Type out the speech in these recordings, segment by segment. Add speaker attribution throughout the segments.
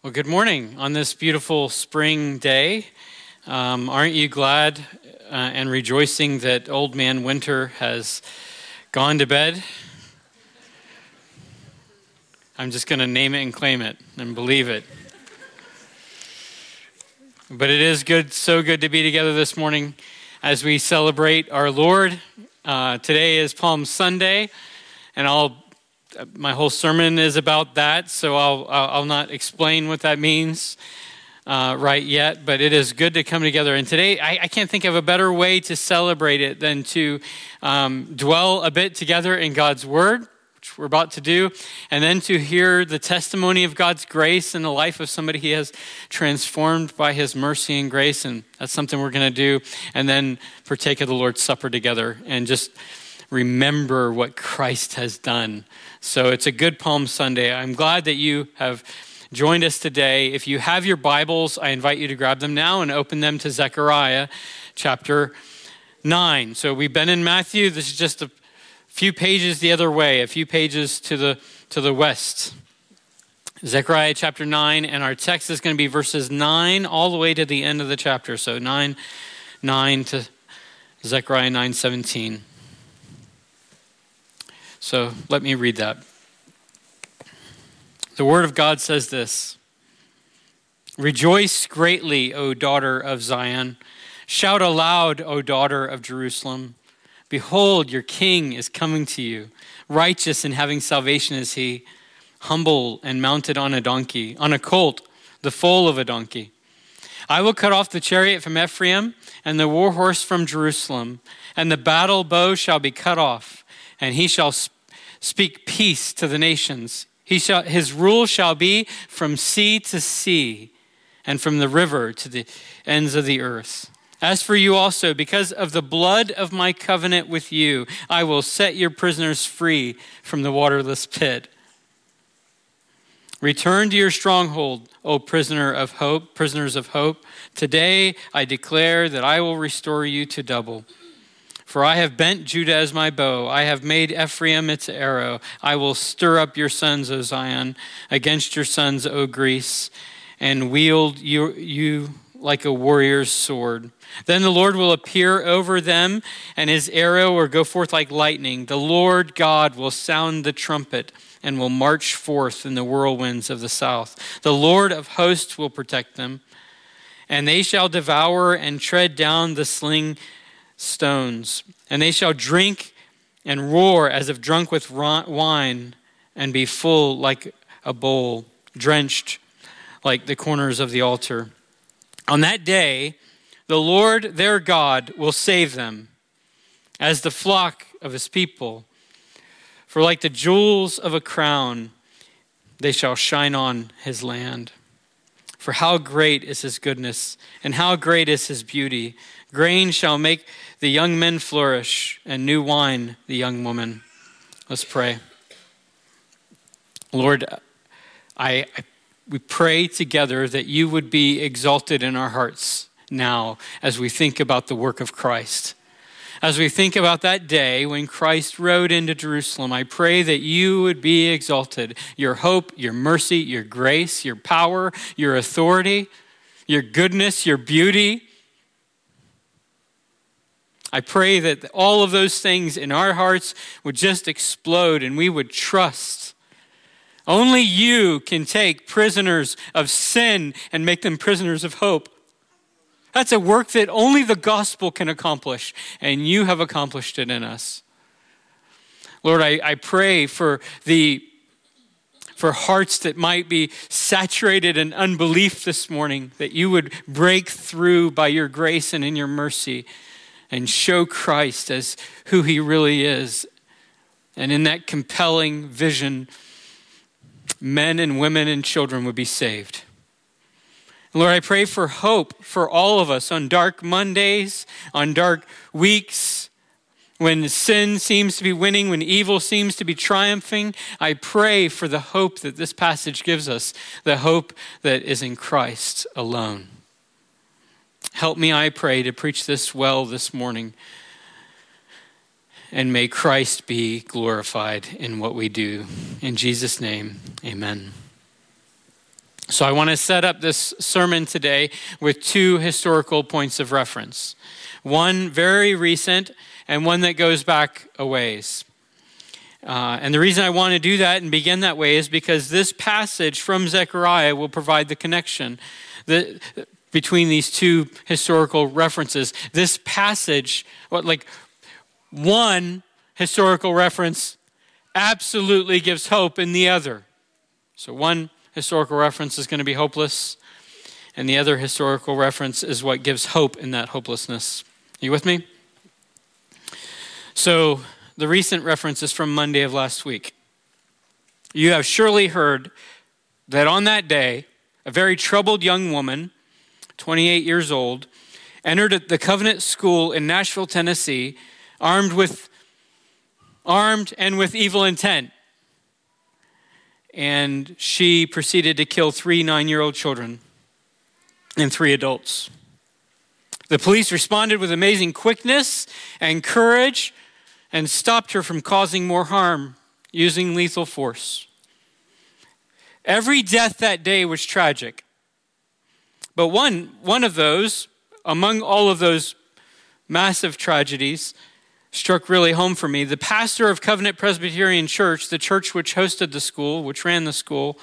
Speaker 1: Well, good morning on this beautiful spring day. Um, aren't you glad uh, and rejoicing that old man winter has gone to bed? I'm just going to name it and claim it and believe it. But it is good, so good to be together this morning as we celebrate our Lord. Uh, today is Palm Sunday, and I'll my whole sermon is about that, so I'll, I'll not explain what that means uh, right yet, but it is good to come together. And today, I, I can't think of a better way to celebrate it than to um, dwell a bit together in God's Word, which we're about to do, and then to hear the testimony of God's grace in the life of somebody He has transformed by His mercy and grace. And that's something we're going to do. And then partake of the Lord's Supper together and just remember what Christ has done. So it's a good Palm Sunday. I'm glad that you have joined us today. If you have your Bibles, I invite you to grab them now and open them to Zechariah chapter 9. So we've been in Matthew. This is just a few pages the other way, a few pages to the, to the west. Zechariah chapter 9, and our text is going to be verses 9 all the way to the end of the chapter. So 9, 9 to Zechariah 9 17. So let me read that. The Word of God says this Rejoice greatly, O daughter of Zion. Shout aloud, O daughter of Jerusalem. Behold, your king is coming to you. Righteous and having salvation is he, humble and mounted on a donkey, on a colt, the foal of a donkey. I will cut off the chariot from Ephraim and the war horse from Jerusalem, and the battle bow shall be cut off and he shall speak peace to the nations. He shall, his rule shall be from sea to sea and from the river to the ends of the earth. As for you also, because of the blood of my covenant with you, I will set your prisoners free from the waterless pit. Return to your stronghold, O prisoner of hope, prisoners of hope. Today I declare that I will restore you to double. For I have bent Judah as my bow, I have made Ephraim its arrow. I will stir up your sons, O Zion, against your sons, O Greece, and wield you, you like a warrior's sword. Then the Lord will appear over them, and his arrow will go forth like lightning. The Lord God will sound the trumpet and will march forth in the whirlwinds of the south. The Lord of hosts will protect them, and they shall devour and tread down the sling stones. And they shall drink and roar as if drunk with wine, and be full like a bowl, drenched like the corners of the altar. On that day, the Lord their God will save them as the flock of his people. For like the jewels of a crown, they shall shine on his land. For how great is his goodness, and how great is his beauty! Grain shall make the young men flourish, and new wine the young woman. Let's pray. Lord, I, I, we pray together that you would be exalted in our hearts now as we think about the work of Christ. As we think about that day when Christ rode into Jerusalem, I pray that you would be exalted. Your hope, your mercy, your grace, your power, your authority, your goodness, your beauty, I pray that all of those things in our hearts would just explode and we would trust. Only you can take prisoners of sin and make them prisoners of hope. That's a work that only the gospel can accomplish, and you have accomplished it in us. Lord, I, I pray for the for hearts that might be saturated in unbelief this morning, that you would break through by your grace and in your mercy and show Christ as who he really is. And in that compelling vision, men and women and children would be saved. Lord, I pray for hope for all of us on dark Mondays, on dark weeks, when sin seems to be winning, when evil seems to be triumphing. I pray for the hope that this passage gives us, the hope that is in Christ alone. Help me, I pray, to preach this well this morning. And may Christ be glorified in what we do. In Jesus' name, amen. So I want to set up this sermon today with two historical points of reference one very recent and one that goes back a ways. Uh, and the reason I want to do that and begin that way is because this passage from Zechariah will provide the connection the, between these two historical references. This passage, like one historical reference, absolutely gives hope in the other. So one historical reference is going to be hopeless, and the other historical reference is what gives hope in that hopelessness. Are you with me? So, the recent reference is from Monday of last week. You have surely heard that on that day, a very troubled young woman, 28 years old, entered the Covenant School in Nashville, Tennessee, armed with armed and with evil intent. And she proceeded to kill three nine year old children and three adults. The police responded with amazing quickness and courage and stopped her from causing more harm using lethal force. Every death that day was tragic. But one, one of those, among all of those massive tragedies, struck really home for me. The pastor of Covenant Presbyterian Church, the church which hosted the school, which ran the school,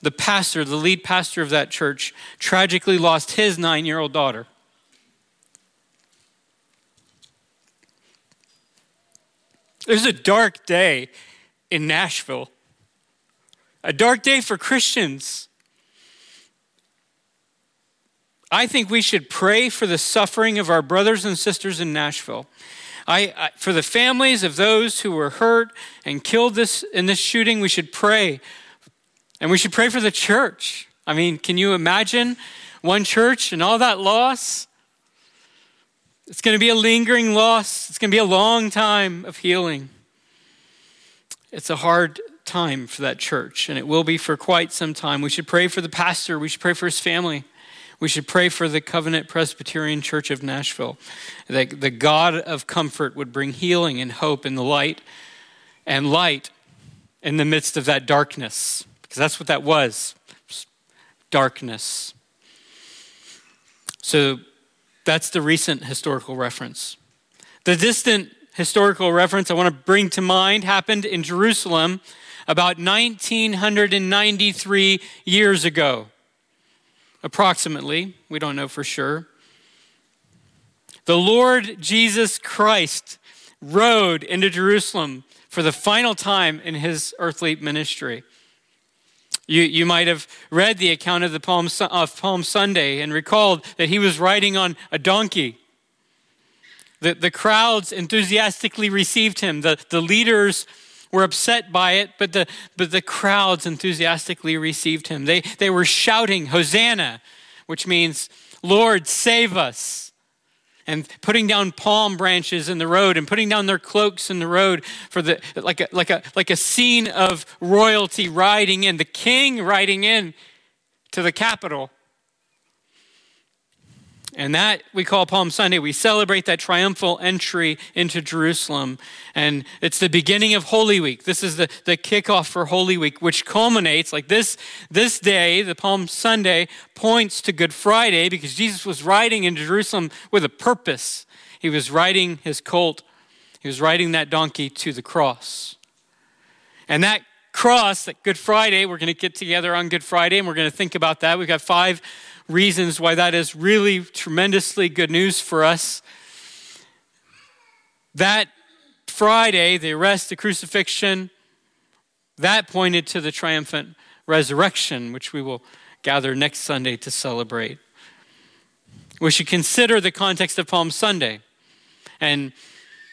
Speaker 1: the pastor, the lead pastor of that church, tragically lost his nine year old daughter. It was a dark day in Nashville, a dark day for Christians. I think we should pray for the suffering of our brothers and sisters in Nashville. I, I, for the families of those who were hurt and killed this in this shooting, we should pray. And we should pray for the church. I mean, can you imagine one church and all that loss? It's going to be a lingering loss. It's going to be a long time of healing. It's a hard time for that church, and it will be for quite some time. We should pray for the pastor. We should pray for his family. We should pray for the Covenant Presbyterian Church of Nashville, that the God of comfort would bring healing and hope in the light and light in the midst of that darkness, because that's what that was darkness. So that's the recent historical reference. The distant historical reference I want to bring to mind happened in Jerusalem about 1993 years ago, approximately. We don't know for sure. The Lord Jesus Christ rode into Jerusalem for the final time in his earthly ministry. You, you might have read the account of the Palm, of Palm Sunday and recalled that he was riding on a donkey. The, the crowds enthusiastically received him. The, the leaders were upset by it, but the, but the crowds enthusiastically received him. They, they were shouting, Hosanna, which means, Lord, save us and putting down palm branches in the road and putting down their cloaks in the road for the like a, like a like a scene of royalty riding in the king riding in to the capital and that we call Palm Sunday. We celebrate that triumphal entry into Jerusalem. And it's the beginning of Holy Week. This is the, the kickoff for Holy Week, which culminates like this, this day, the Palm Sunday, points to Good Friday because Jesus was riding into Jerusalem with a purpose. He was riding his colt, he was riding that donkey to the cross. And that cross, that Good Friday, we're going to get together on Good Friday and we're going to think about that. We've got five reasons why that is really tremendously good news for us. That Friday, the arrest, the crucifixion, that pointed to the triumphant resurrection, which we will gather next Sunday to celebrate. We should consider the context of Palm Sunday and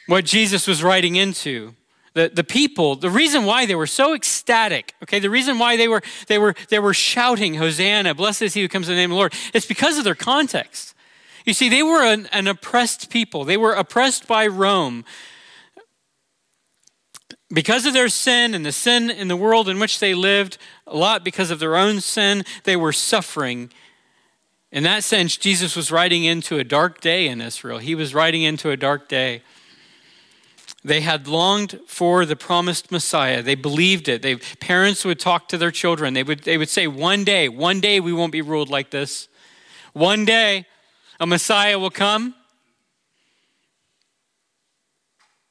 Speaker 1: what Jesus was writing into the, the people, the reason why they were so ecstatic, okay, the reason why they were, they were, they were shouting, Hosanna, blessed is he who comes in the name of the Lord, it's because of their context. You see, they were an, an oppressed people, they were oppressed by Rome. Because of their sin and the sin in the world in which they lived, a lot because of their own sin, they were suffering. In that sense, Jesus was riding into a dark day in Israel. He was riding into a dark day. They had longed for the promised Messiah. They believed it. They, parents would talk to their children. They would, they would say, One day, one day we won't be ruled like this. One day a Messiah will come.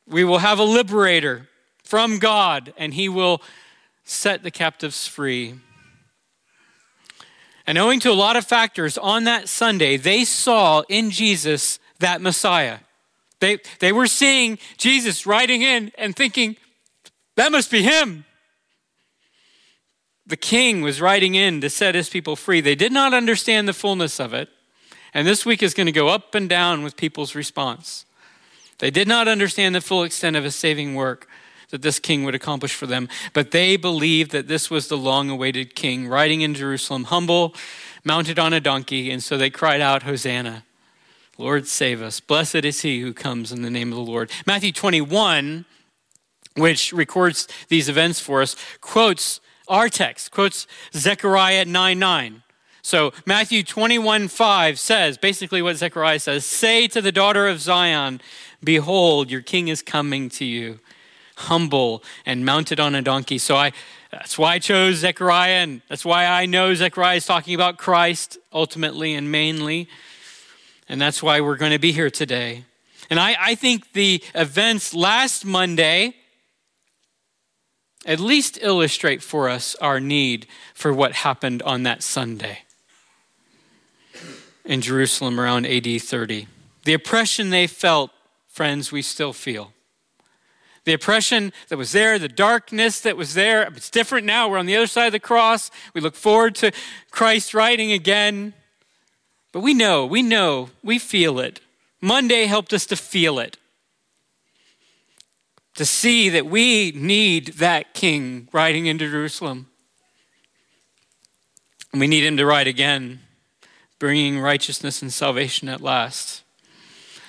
Speaker 1: We will have a liberator from God, and he will set the captives free. And owing to a lot of factors, on that Sunday, they saw in Jesus that Messiah. They, they were seeing Jesus riding in and thinking, that must be him. The king was riding in to set his people free. They did not understand the fullness of it. And this week is going to go up and down with people's response. They did not understand the full extent of his saving work that this king would accomplish for them, but they believed that this was the long awaited king riding in Jerusalem, humble, mounted on a donkey, and so they cried out, Hosanna. Lord, save us. Blessed is he who comes in the name of the Lord. Matthew 21, which records these events for us, quotes our text, quotes Zechariah 9 9. So Matthew 21 5 says basically what Zechariah says Say to the daughter of Zion, Behold, your king is coming to you, humble and mounted on a donkey. So I that's why I chose Zechariah, and that's why I know Zechariah is talking about Christ ultimately and mainly. And that's why we're going to be here today. And I, I think the events last Monday at least illustrate for us our need for what happened on that Sunday in Jerusalem around AD 30. The oppression they felt, friends, we still feel. The oppression that was there, the darkness that was there, it's different now. We're on the other side of the cross. We look forward to Christ riding again. But we know, we know, we feel it. Monday helped us to feel it. To see that we need that king riding into Jerusalem. And we need him to ride again bringing righteousness and salvation at last.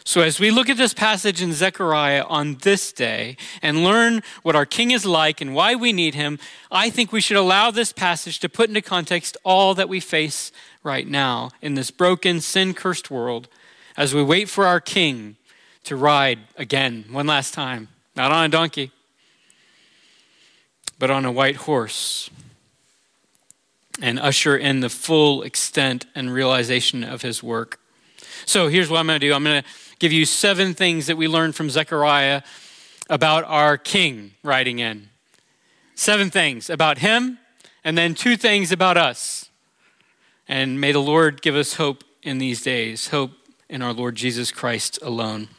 Speaker 1: So, as we look at this passage in Zechariah on this day and learn what our king is like and why we need him, I think we should allow this passage to put into context all that we face right now in this broken, sin cursed world as we wait for our king to ride again, one last time, not on a donkey, but on a white horse and usher in the full extent and realization of his work. So here's what I'm going to do I'm going to give you seven things that we learned from Zechariah about our king riding in. Seven things about him, and then two things about us. And may the Lord give us hope in these days, hope in our Lord Jesus Christ alone.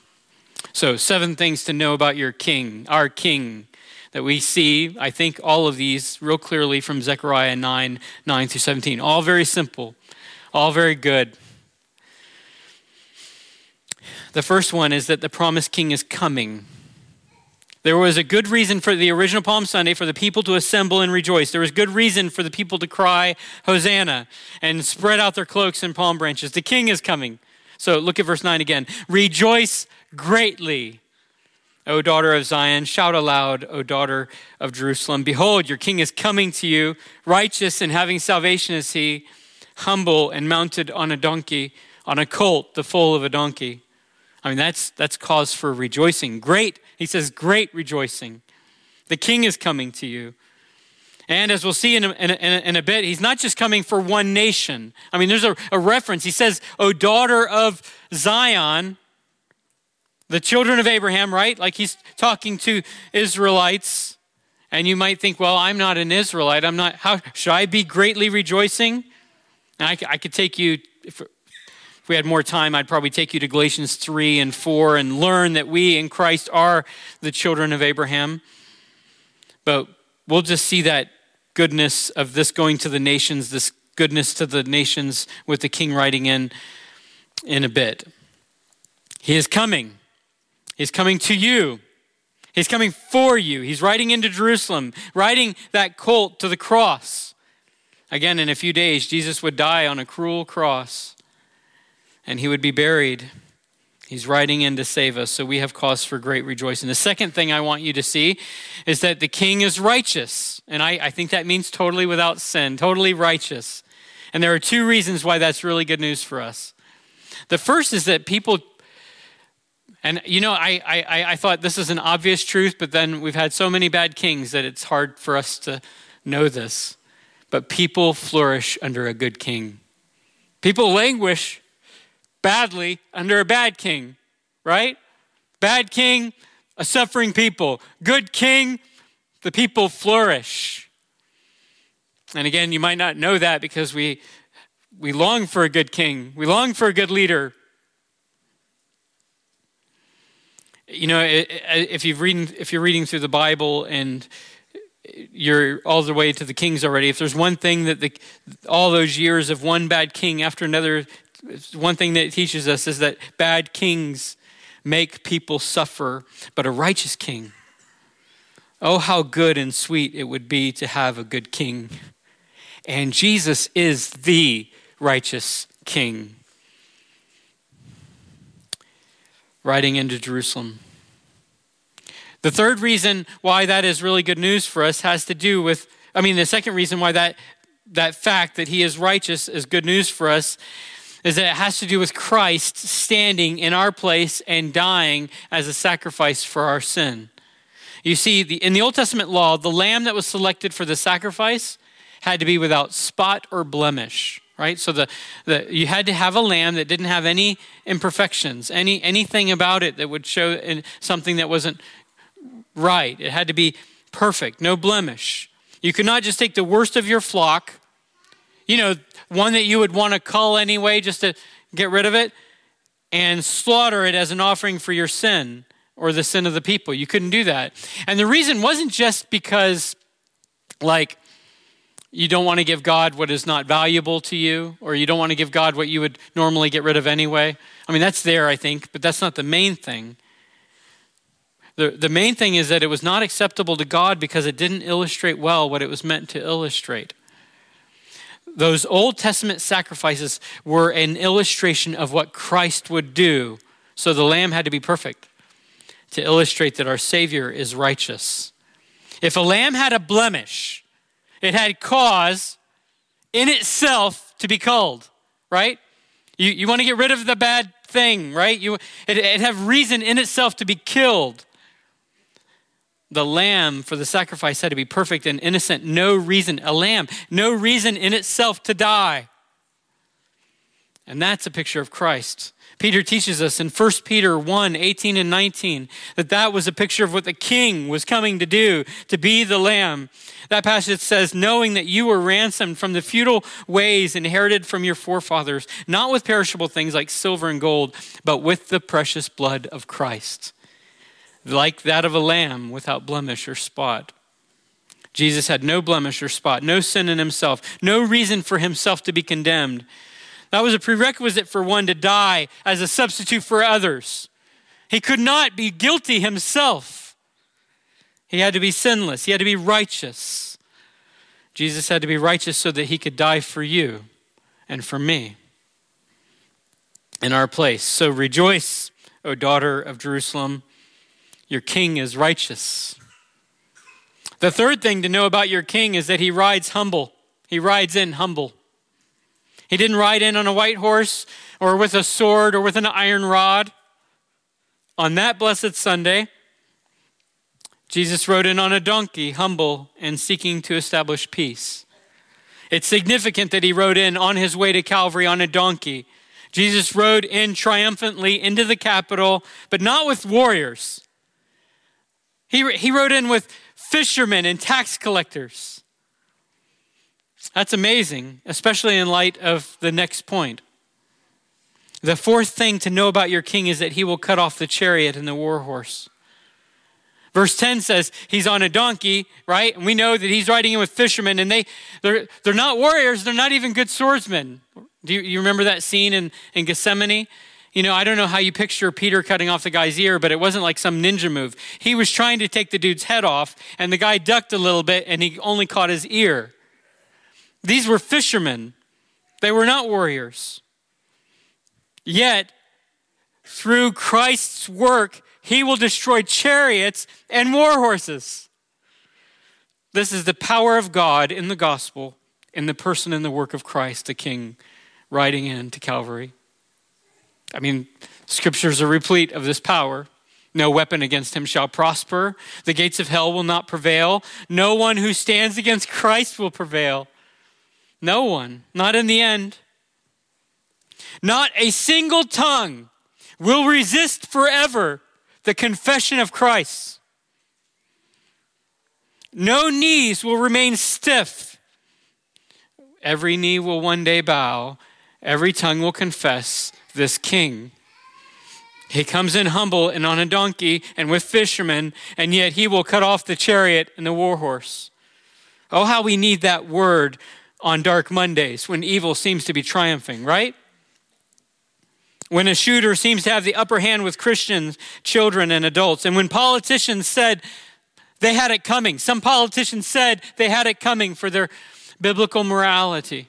Speaker 1: So, seven things to know about your king, our king, that we see, I think, all of these real clearly from Zechariah 9 9 through 17. All very simple, all very good. The first one is that the promised king is coming. There was a good reason for the original Palm Sunday for the people to assemble and rejoice. There was good reason for the people to cry, Hosanna, and spread out their cloaks and palm branches. The king is coming. So look at verse 9 again. Rejoice greatly O daughter of Zion, shout aloud, O daughter of Jerusalem. Behold, your king is coming to you, righteous and having salvation is he, humble and mounted on a donkey, on a colt, the foal of a donkey. I mean, that's, that's cause for rejoicing. Great, he says, great rejoicing. The king is coming to you. And as we'll see in a, in, a, in a, bit, he's not just coming for one nation. I mean, there's a, a reference. He says, O daughter of Zion, the children of Abraham, right? Like he's talking to Israelites. And you might think, well, I'm not an Israelite. I'm not, how should I be greatly rejoicing? I, I could take you, if, we had more time, I'd probably take you to Galatians 3 and 4 and learn that we in Christ are the children of Abraham. But we'll just see that goodness of this going to the nations, this goodness to the nations with the king riding in in a bit. He is coming. He's coming to you. He's coming for you. He's riding into Jerusalem, riding that colt to the cross. Again, in a few days, Jesus would die on a cruel cross and he would be buried. He's riding in to save us, so we have cause for great rejoicing. The second thing I want you to see is that the king is righteous. And I, I think that means totally without sin, totally righteous. And there are two reasons why that's really good news for us. The first is that people And you know, I, I, I thought this is an obvious truth, but then we've had so many bad kings that it's hard for us to know this. But people flourish under a good king. People languish badly under a bad king, right? Bad king, a suffering people. Good king, the people flourish. And again, you might not know that because we, we long for a good king, we long for a good leader. You know, if, you've reading, if you're reading through the Bible and you're all the way to the kings already, if there's one thing that the, all those years of one bad king after another, one thing that teaches us is that bad kings make people suffer, but a righteous king, oh, how good and sweet it would be to have a good king. And Jesus is the righteous king. Riding into Jerusalem. The third reason why that is really good news for us has to do with, I mean, the second reason why that, that fact that he is righteous is good news for us is that it has to do with Christ standing in our place and dying as a sacrifice for our sin. You see, the, in the Old Testament law, the lamb that was selected for the sacrifice had to be without spot or blemish, right? So the, the, you had to have a lamb that didn't have any imperfections, any, anything about it that would show something that wasn't right. It had to be perfect, no blemish. You could not just take the worst of your flock, you know, one that you would want to cull anyway just to get rid of it, and slaughter it as an offering for your sin or the sin of the people. You couldn't do that. And the reason wasn't just because, like, you don't want to give God what is not valuable to you, or you don't want to give God what you would normally get rid of anyway. I mean, that's there, I think, but that's not the main thing. The, the main thing is that it was not acceptable to God because it didn't illustrate well what it was meant to illustrate those Old Testament sacrifices were an illustration of what Christ would do. So the lamb had to be perfect to illustrate that our Savior is righteous. If a lamb had a blemish, it had cause in itself to be culled, right? You, you want to get rid of the bad thing, right? You, it, it have reason in itself to be killed the lamb for the sacrifice had to be perfect and innocent, no reason, a lamb, no reason in itself to die. And that's a picture of Christ. Peter teaches us in 1 Peter 1 18 and 19 that that was a picture of what the king was coming to do, to be the lamb. That passage says, knowing that you were ransomed from the futile ways inherited from your forefathers, not with perishable things like silver and gold, but with the precious blood of Christ like that of a lamb without blemish or spot. Jesus had no blemish or spot, no sin in himself, no reason for himself to be condemned. That was a prerequisite for one to die as a substitute for others. He could not be guilty himself. He had to be sinless, he had to be righteous. Jesus had to be righteous so that he could die for you and for me in our place. So rejoice, O daughter of Jerusalem. Your king is righteous. The third thing to know about your king is that he rides humble. He rides in humble. He didn't ride in on a white horse or with a sword or with an iron rod. On that blessed Sunday, Jesus rode in on a donkey, humble and seeking to establish peace. It's significant that he rode in on his way to Calvary on a donkey. Jesus rode in triumphantly into the capital, but not with warriors. He, he rode in with fishermen and tax collectors. That's amazing, especially in light of the next point. The fourth thing to know about your king is that he will cut off the chariot and the war horse. Verse 10 says he's on a donkey, right? And we know that he's riding in with fishermen, and they, they're, they're not warriors, they're not even good swordsmen. Do you, you remember that scene in, in Gethsemane? You know, I don't know how you picture Peter cutting off the guy's ear, but it wasn't like some ninja move. He was trying to take the dude's head off, and the guy ducked a little bit, and he only caught his ear. These were fishermen, they were not warriors. Yet, through Christ's work, he will destroy chariots and war horses. This is the power of God in the gospel, in the person and the work of Christ, the King, riding in to Calvary. I mean, scriptures are replete of this power. No weapon against him shall prosper. The gates of hell will not prevail. No one who stands against Christ will prevail. No one, not in the end. Not a single tongue will resist forever the confession of Christ. No knees will remain stiff. Every knee will one day bow, every tongue will confess this king. He comes in humble and on a donkey and with fishermen, and yet he will cut off the chariot and the war horse. Oh, how we need that word on dark Mondays when evil seems to be triumphing, right? When a shooter seems to have the upper hand with Christians, children, and adults. And when politicians said they had it coming, some politicians said they had it coming for their biblical morality.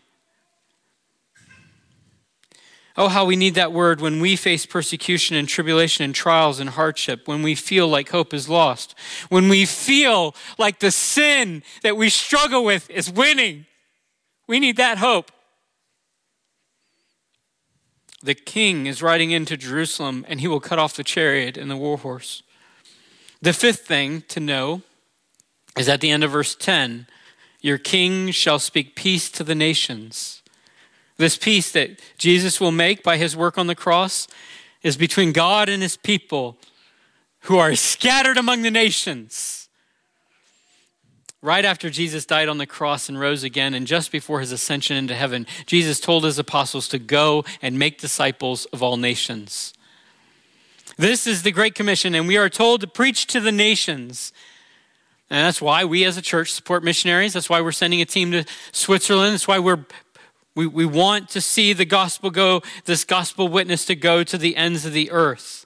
Speaker 1: Oh, how we need that word when we face persecution and tribulation and trials and hardship, when we feel like hope is lost, when we feel like the sin that we struggle with is winning. We need that hope. The king is riding into Jerusalem and he will cut off the chariot and the war horse. The fifth thing to know is at the end of verse 10 Your king shall speak peace to the nations. This peace that Jesus will make by his work on the cross is between God and his people who are scattered among the nations right after Jesus died on the cross and rose again, and just before his ascension into heaven, Jesus told his apostles to go and make disciples of all nations. This is the Great Commission, and we are told to preach to the nations. And that's why we as a church support missionaries. That's why we're sending a team to Switzerland. That's why we're, we, we want to see the gospel go, this gospel witness to go to the ends of the earth.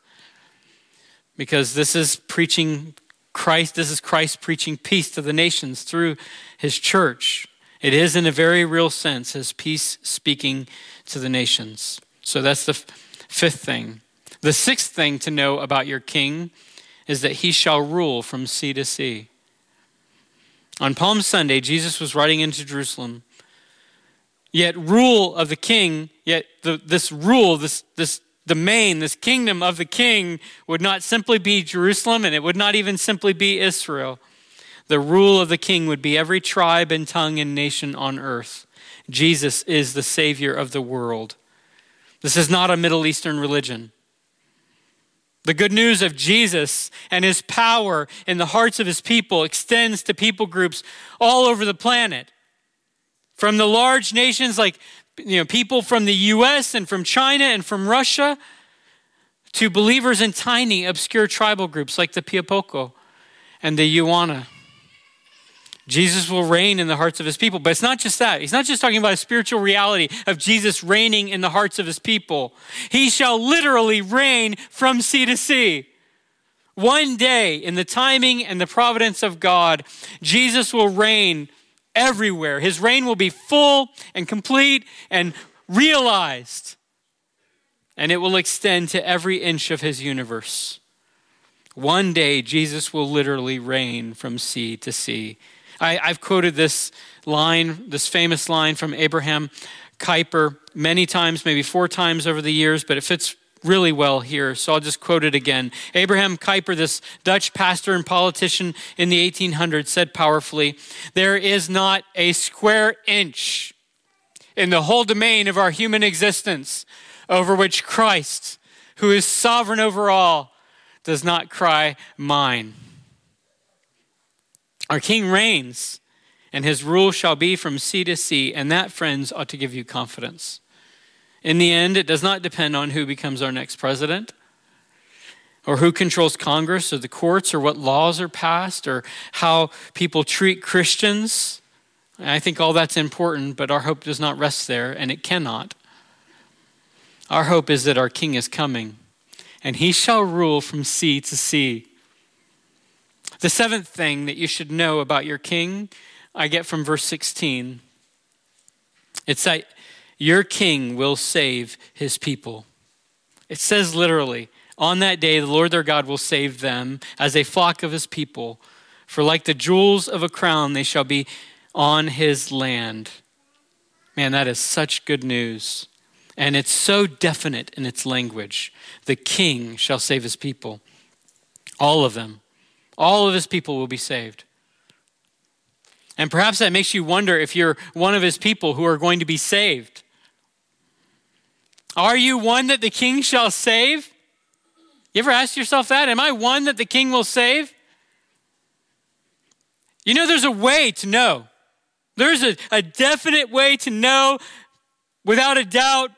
Speaker 1: Because this is preaching Christ, this is Christ preaching peace to the nations through his church. It is, in a very real sense, his peace speaking to the nations. So that's the fifth thing. The sixth thing to know about your king is that he shall rule from sea to sea. On Palm Sunday, Jesus was riding into Jerusalem. Yet, rule of the king, yet the, this rule, this, this domain, this kingdom of the king, would not simply be Jerusalem and it would not even simply be Israel. The rule of the king would be every tribe and tongue and nation on earth. Jesus is the Savior of the world. This is not a Middle Eastern religion. The good news of Jesus and his power in the hearts of his people extends to people groups all over the planet. From the large nations like you know, people from the US and from China and from Russia to believers in tiny, obscure tribal groups like the Piapoko and the Yuana. Jesus will reign in the hearts of his people. But it's not just that. He's not just talking about a spiritual reality of Jesus reigning in the hearts of his people. He shall literally reign from sea to sea. One day, in the timing and the providence of God, Jesus will reign everywhere. His reign will be full and complete and realized, and it will extend to every inch of his universe. One day, Jesus will literally reign from sea to sea. I, have quoted this line, this famous line from Abraham Kuyper, many times, maybe four times over the years, but it fits really well here, so I'll just quote it again. Abraham Kuyper, this Dutch pastor and politician in the 1800s, said powerfully There is not a square inch in the whole domain of our human existence over which Christ, who is sovereign over all, does not cry, Mine. Our King reigns, and his rule shall be from sea to sea, and that, friends, ought to give you confidence. In the end, it does not depend on who becomes our next president or who controls Congress or the courts or what laws are passed or how people treat Christians. I think all that's important, but our hope does not rest there, and it cannot. Our hope is that our King is coming, and he shall rule from sea to sea. The seventh thing that you should know about your King, I get from verse 16. It's that your king will save his people. It says literally, on that day, the Lord their God will save them as a flock of his people. For like the jewels of a crown, they shall be on his land. Man, that is such good news. And it's so definite in its language. The king shall save his people. All of them. All of his people will be saved. And perhaps that makes you wonder if you're one of his people who are going to be saved. Are you one that the king shall save? You ever ask yourself that? Am I one that the king will save? You know, there's a way to know. There's a, a definite way to know without a doubt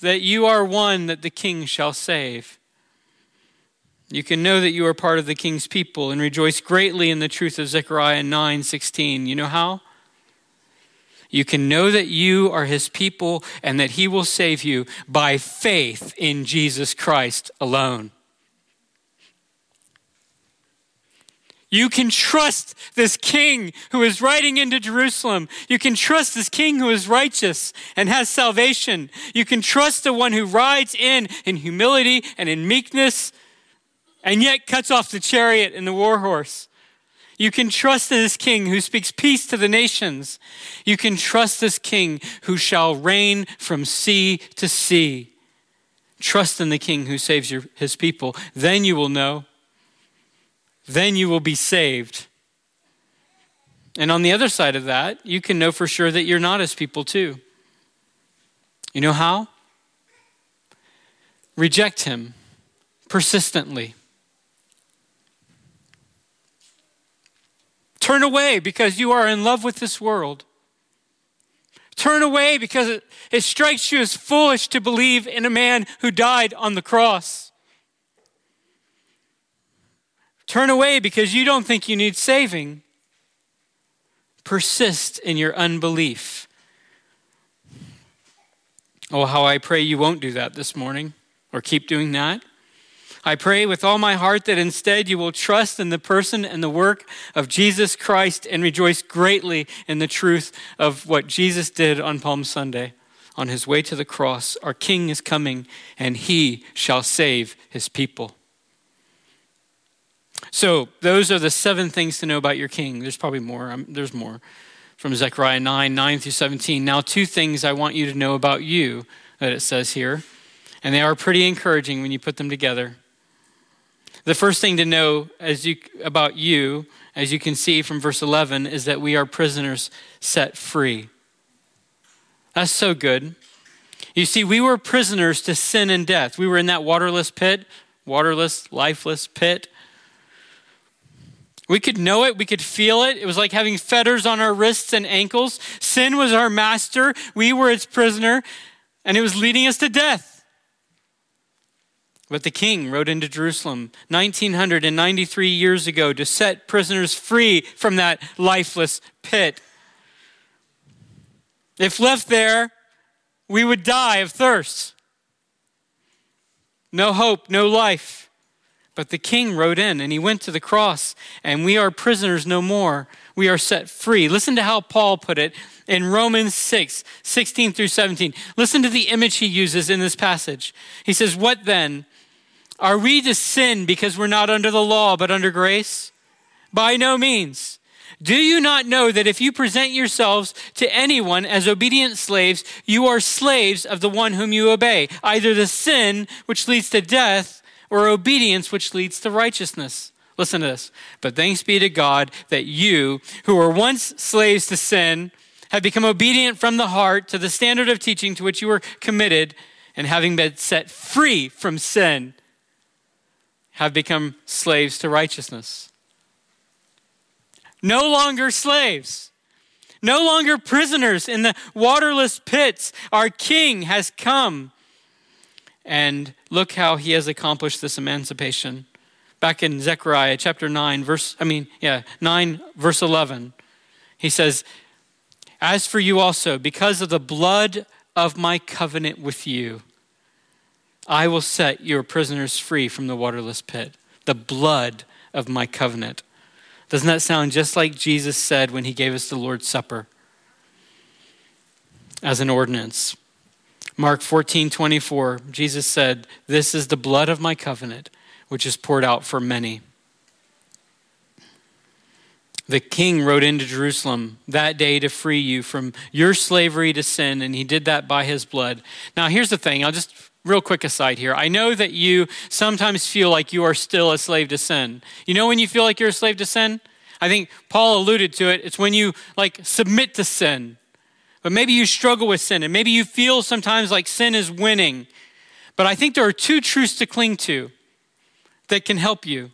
Speaker 1: that you are one that the king shall save. You can know that you are part of the king's people and rejoice greatly in the truth of Zechariah 9:16. You know how? You can know that you are his people and that he will save you by faith in Jesus Christ alone. You can trust this king who is riding into Jerusalem. You can trust this king who is righteous and has salvation. You can trust the one who rides in in humility and in meekness and yet cuts off the chariot and the war horse. You can trust this king who speaks peace to the nations. You can trust this king who shall reign from sea to sea. Trust in the king who saves your, his people. Then you will know. Then you will be saved. And on the other side of that, you can know for sure that you're not his people too. You know how? Reject him persistently. Turn away because you are in love with this world. Turn away because it, it strikes you as foolish to believe in a man who died on the cross. Turn away because you don't think you need saving. Persist in your unbelief. Oh, how I pray you won't do that this morning or keep doing that. I pray with all my heart that instead you will trust in the person and the work of Jesus Christ and rejoice greatly in the truth of what Jesus did on Palm Sunday. On his way to the cross, our King is coming and he shall save his people. So, those are the seven things to know about your King. There's probably more. There's more from Zechariah 9 9 through 17. Now, two things I want you to know about you that it says here, and they are pretty encouraging when you put them together. The first thing to know as you, about you, as you can see from verse 11, is that we are prisoners set free. That's so good. You see, we were prisoners to sin and death. We were in that waterless pit, waterless, lifeless pit. We could know it, we could feel it. It was like having fetters on our wrists and ankles. Sin was our master, we were its prisoner, and it was leading us to death. But the king rode into Jerusalem 1993 years ago to set prisoners free from that lifeless pit. If left there, we would die of thirst. No hope, no life. But the king rode in and he went to the cross, and we are prisoners no more. We are set free. Listen to how Paul put it in Romans 6 16 through 17. Listen to the image he uses in this passage. He says, What then? Are we to sin because we're not under the law but under grace? By no means. Do you not know that if you present yourselves to anyone as obedient slaves, you are slaves of the one whom you obey, either the sin which leads to death or obedience which leads to righteousness? Listen to this. But thanks be to God that you, who were once slaves to sin, have become obedient from the heart to the standard of teaching to which you were committed, and having been set free from sin, have become slaves to righteousness. No longer slaves, no longer prisoners in the waterless pits. Our King has come. And look how he has accomplished this emancipation. Back in Zechariah chapter 9, verse, I mean, yeah, 9, verse 11, he says, As for you also, because of the blood of my covenant with you, I will set your prisoners free from the waterless pit, the blood of my covenant. Doesn't that sound just like Jesus said when he gave us the Lord's Supper as an ordinance? Mark 14, 24, Jesus said, This is the blood of my covenant, which is poured out for many. The king rode into Jerusalem that day to free you from your slavery to sin, and he did that by his blood. Now, here's the thing I'll just real quick aside here. I know that you sometimes feel like you are still a slave to sin. You know when you feel like you're a slave to sin? I think Paul alluded to it. It's when you like submit to sin. But maybe you struggle with sin and maybe you feel sometimes like sin is winning. But I think there are two truths to cling to that can help you.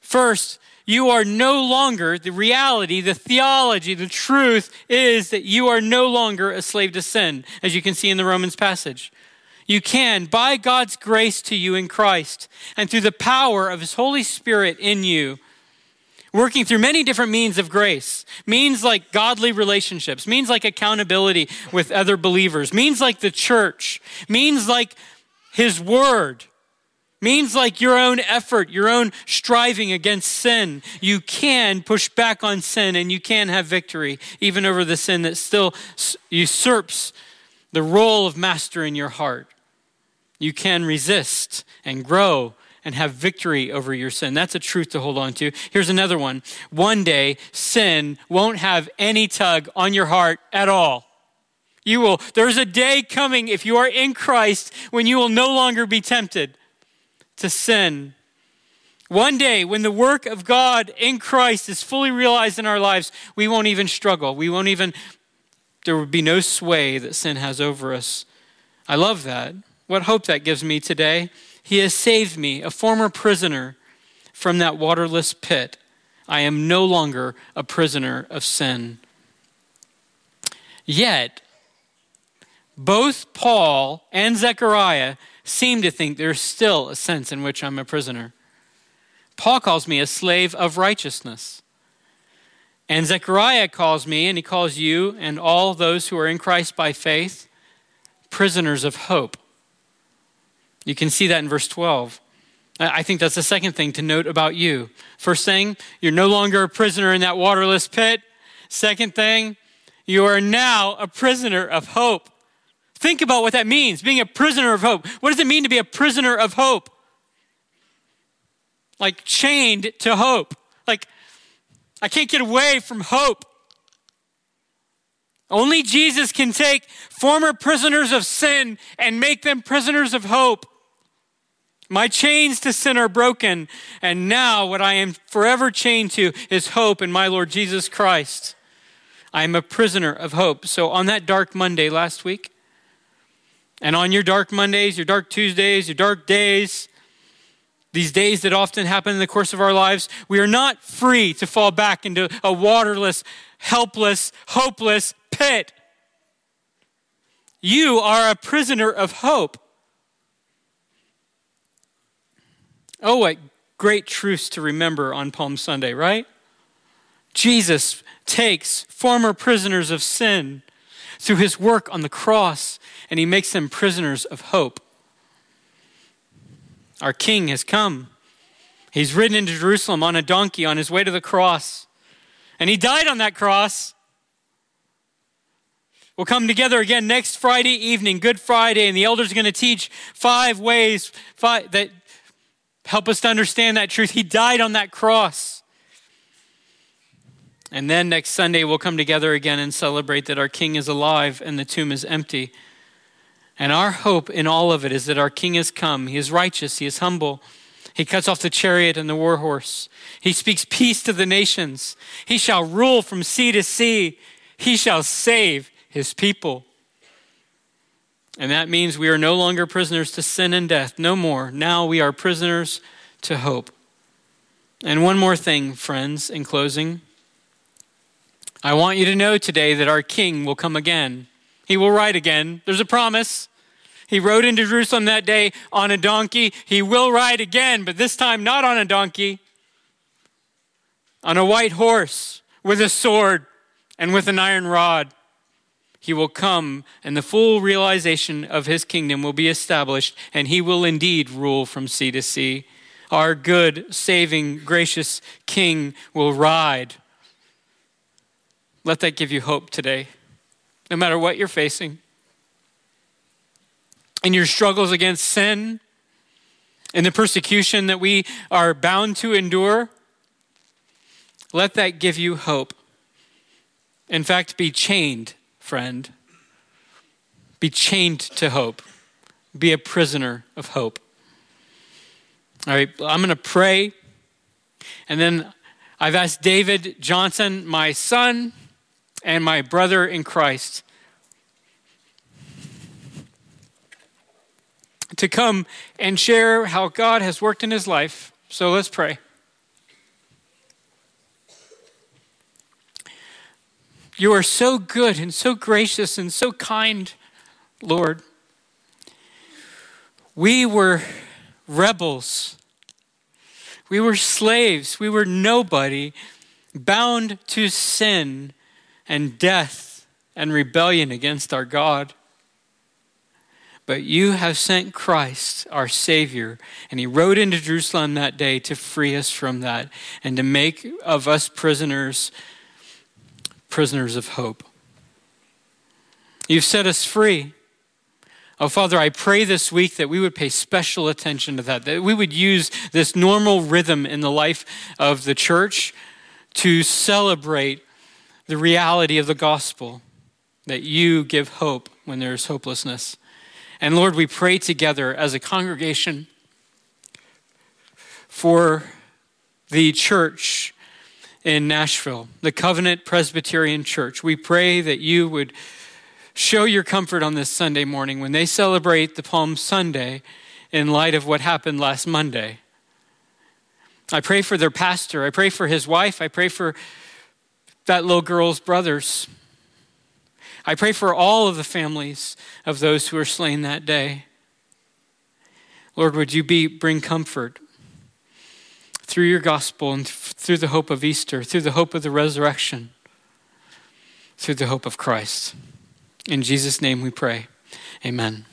Speaker 1: First, you are no longer, the reality, the theology, the truth is that you are no longer a slave to sin, as you can see in the Romans passage. You can, by God's grace to you in Christ, and through the power of His Holy Spirit in you, working through many different means of grace. Means like godly relationships, means like accountability with other believers, means like the church, means like His Word, means like your own effort, your own striving against sin. You can push back on sin and you can have victory, even over the sin that still usurps the role of master in your heart. You can resist and grow and have victory over your sin. That's a truth to hold on to. Here's another one. One day, sin won't have any tug on your heart at all. You will, there's a day coming if you are in Christ when you will no longer be tempted to sin. One day, when the work of God in Christ is fully realized in our lives, we won't even struggle. We won't even, there will be no sway that sin has over us. I love that. What hope that gives me today. He has saved me, a former prisoner, from that waterless pit. I am no longer a prisoner of sin. Yet, both Paul and Zechariah seem to think there's still a sense in which I'm a prisoner. Paul calls me a slave of righteousness. And Zechariah calls me, and he calls you and all those who are in Christ by faith, prisoners of hope. You can see that in verse 12. I think that's the second thing to note about you. First thing, you're no longer a prisoner in that waterless pit. Second thing, you are now a prisoner of hope. Think about what that means, being a prisoner of hope. What does it mean to be a prisoner of hope? Like chained to hope. Like, I can't get away from hope. Only Jesus can take former prisoners of sin and make them prisoners of hope. My chains to sin are broken, and now what I am forever chained to is hope in my Lord Jesus Christ. I am a prisoner of hope. So on that dark Monday last week, and on your dark Mondays, your dark Tuesdays, your dark days, these days that often happen in the course of our lives, we are not free to fall back into a waterless, helpless, hopeless pit. You are a prisoner of hope. Oh, what great truths to remember on Palm Sunday, right? Jesus takes former prisoners of sin through his work on the cross, and he makes them prisoners of hope. Our King has come. He's ridden into Jerusalem on a donkey on his way to the cross, and he died on that cross. We'll come together again next Friday evening, Good Friday, and the elders are going to teach five ways five, that Help us to understand that truth. He died on that cross. And then next Sunday, we'll come together again and celebrate that our King is alive and the tomb is empty. And our hope in all of it is that our King has come. He is righteous, He is humble. He cuts off the chariot and the war horse. He speaks peace to the nations. He shall rule from sea to sea. He shall save His people. And that means we are no longer prisoners to sin and death. No more. Now we are prisoners to hope. And one more thing, friends, in closing. I want you to know today that our King will come again. He will ride again. There's a promise. He rode into Jerusalem that day on a donkey. He will ride again, but this time not on a donkey, on a white horse with a sword and with an iron rod he will come and the full realization of his kingdom will be established, and he will indeed rule from sea to sea. Our good, saving, gracious King will ride. Let that give you hope today, no matter what you're facing. In your struggles against sin, in the persecution that we are bound to endure, let that give you hope. In fact, be chained, friend. Be chained to hope. Be a prisoner of hope. All right, I'm going to pray. And then I've asked David Johnson, my son and my brother in Christ, to come and share how God has worked in his life. So let's pray. You are so good and so gracious and so kind, Lord. We were rebels. We were slaves. We were nobody, bound to sin and death and rebellion against our God. But you have sent Christ, our Savior, and He rode into Jerusalem that day to free us from that and to make of us prisoners prisoners of hope. You've set us free. Oh, Father, I pray this week that we would pay special attention to that, that we would use this normal rhythm in the life of the church to celebrate the reality of the gospel, that you give hope when there is hopelessness. And Lord, we pray together as a congregation for the church in Nashville, the Covenant Presbyterian Church. We pray that you would show your comfort on this Sunday morning when they celebrate the Palm Sunday in light of what happened last Monday. I pray for their pastor. I pray for his wife. I pray for that little girl's brothers. I pray for all of the families of those who were slain that day. Lord, would you be, bring comfort through your gospel and through the hope of Easter, through the hope of the resurrection, through the hope of Christ. In Jesus' name we pray. Amen.